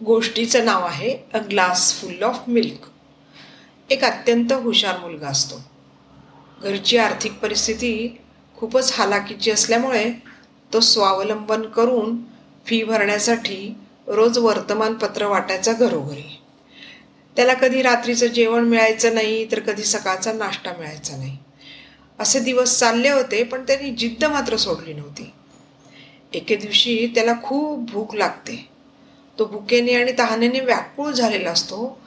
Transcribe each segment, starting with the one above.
गोष्टीचं नाव आहे a glass full of milk एक अत्यंत हुशार मुलगा असतो. घरची आर्थिक परिस्थिती खूपच हालाकीची असल्यामुळे तो स्वावलंबन करून फी भरण्यासाठी रोज वर्तमानपत्र वाटायचा घरोघरी. त्याला कधी रात्रीचं जेवण मिळायचं नाही तर कधी सकाळचा नाश्ता मिळायचा नाही. असे दिवस चालले होते पण त्यांनी जिद्द मात्र सोडली नव्हती. एके दिवशी त्याला खूप भूक लागते. तो भुकेने आणि तहानेने व्याकुळ झालेला असतो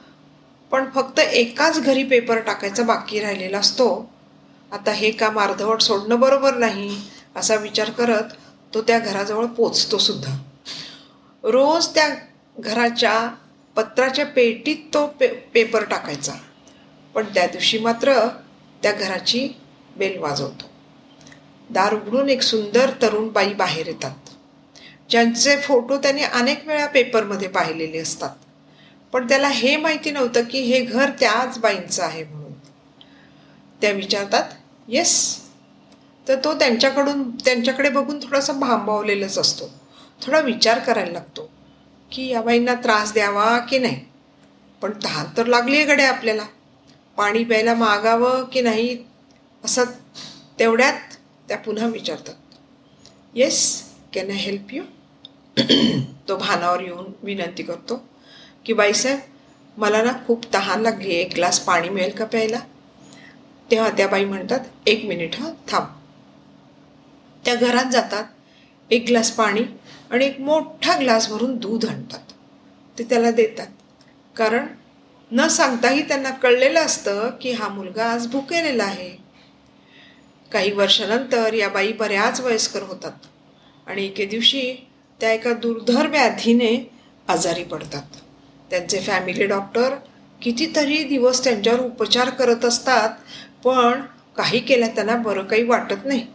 पण फक्त एकाच घरी पेपर टाकायचा बाकी राहिलेला असतो. आता हे काम अर्धवट सोडणं बरोबर नाही असा विचार करत तो त्या घराजवळ पोचतो सुद्धा. रोज त्या घराच्या पत्राच्या पेटीत तो पे पेपर टाकायचा पण त्या दिवशी मात्र त्या घराची बेल वाजवतो. दार उघडून एक सुंदर तरुण बाई बाहेर येतात. ज्यांचे फोटो त्याने अनेक वेळा पेपरमध्ये पाहिलेले असतात. पण त्याला हे माहिती नव्हतं की हे घर त्याच बाईंचं आहे म्हणून. त्या विचारतात येस. तर तो त्यांच्याकडून त्यांच्याकडे बघून थोडासा भांबावलेलाच असतो. थोडा विचार करायला लागतो की या बाईंना त्रास द्यावा की नाही. पण तहान तर लागली आहे गड्या आपल्याला. पाणी प्यायला मागावं की नाही असं तेवढ्यात त्या पुन्हा विचारतात. Yes can I help you? तो भानावर येऊन विनंती करतो की बाईसाहेब मला ना खूप तहान लागली आहे. एक ग्लास पाणी मिळेल का प्यायला? तेव्हा त्या बाई म्हणतात एक मिनिट हां थांब. त्या घरात जातात एक ग्लास पाणी आणि एक मोठा ग्लास भरून दूध आणतात. ते त्याला देतात. कारण न सांगताही त्यांना कळलेलं असतं की हा मुलगा आज भुकेलेला आहे. काही वर्षानंतर या बाई बऱ्याच वयस्कर होतात आणि एके दिवशी त्या एका दुर्धर व्याधीने आजारी पडतात. त्यांचे फॅमिली डॉक्टर कितीतरी दिवस त्यांच्यावर उपचार करत असतात पण काही केल्या त्यांना बरं काही वाटत नाही.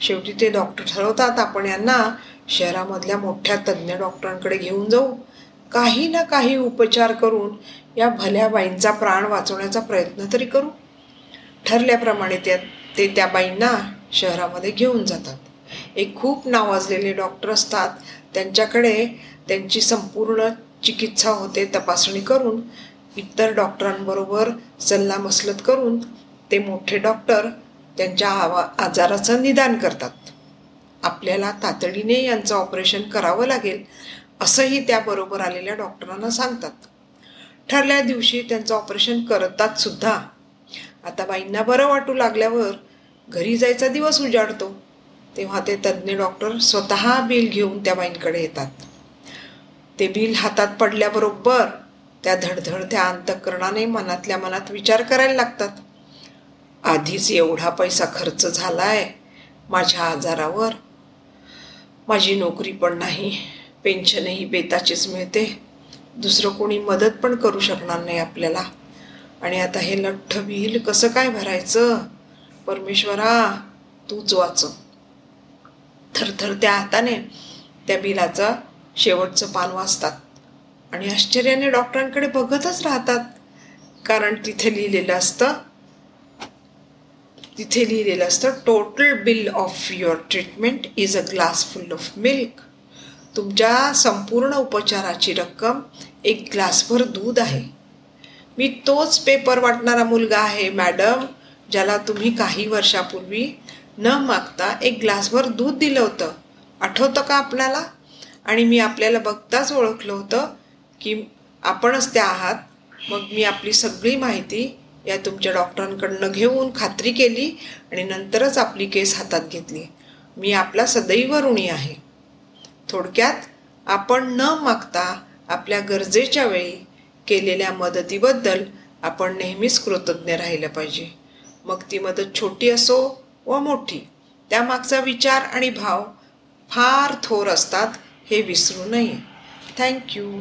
शेवटी ते डॉक्टर ठरवतात आपण यांना शहरामधल्या मोठ्या तज्ज्ञ डॉक्टरांकडे घेऊन जाऊ. काही ना काही उपचार करून या भल्या बाईंचा प्राण वाचवण्याचा प्रयत्न तरी करू. ठरल्याप्रमाणे त्या ते त्या बाईंना शहरामध्ये घेऊन जातात. एक खूप नावाजलेले डॉक्टर असतात. त्यांच्याकडे त्यांची संपूर्ण चिकित्सा होते तपासणी करून इतर डॉक्टरांबरोबर सल्लामसलत करून ते मोठे डॉक्टर त्यांच्या आवा आजाराचं निदान करतात. आपल्याला तातडीने यांचं ऑपरेशन करावं लागेल असंही त्याबरोबर आलेल्या डॉक्टरांना सांगतात. ठरल्या दिवशी त्यांचं ऑपरेशन करतात सुद्धा. आता बाईंना बरं वाटू लागल्यावर घरी जायचा दिवस उजाडतो. तेव्हा ते तज्ज्ञ डॉक्टर स्वतः बिल घेऊन त्या बाईंकडे येतात. ते बिल हातात पडल्याबरोबर त्या धडधडत्या अंतकरणाने मनातल्या मनात विचार करायला लागतात. आधीच एवढा पैसा खर्च झालाय माझ्या आजारावर. माझी नोकरी पण नाही पेन्शनही बेताचीच मिळते. दुसरं कोणी मदत पण करू शकणार नाही आपल्याला. आणि आता हे लठ्ठ बिल कसं काय भरायचं? परमेश्वरा तूच थरथर थरथरत्या हाताने त्या बिलाचं शेवटचं पान वाचतात. आणि आश्चर्याने डॉक्टरांकडे बघतच राहतात. कारण तिथे लिहिलेलं असतं तिथे लिहिलेलं असतं total bill of your treatment is a glass full of milk तुमच्या संपूर्ण उपचाराची रक्कम एक ग्लासभर दूध आहे. मी तोच पेपर वाटणारा मुलगा आहे मॅडम ज्याला तुम्ही काही वर्षापूर्वी न मागता एक ग्लासभर दूध दिलं होतं. आठवतं का आपल्याला? आणि मी आपल्याला बघताच ओळखलं होतं की आपणच त्या आहात. मग मी आपली सगळी माहिती या तुमच्या डॉक्टरांकडनं घेऊन खात्री केली आणि नंतरच आपली केस हातात घेतली. मी आपला सदैव ऋणी आहे. थोडक्यात आपण न मागता आपल्या गरजेच्या वेळी केलेल्या मदतीबद्दल आपण नेहमीच कृतज्ञ राहिलं पाहिजे. मग ती मदत छोटी असो व मोठी. त्यामागचा विचार आणि भाव फार थोर असतात हे विसरू नये. थँक्यू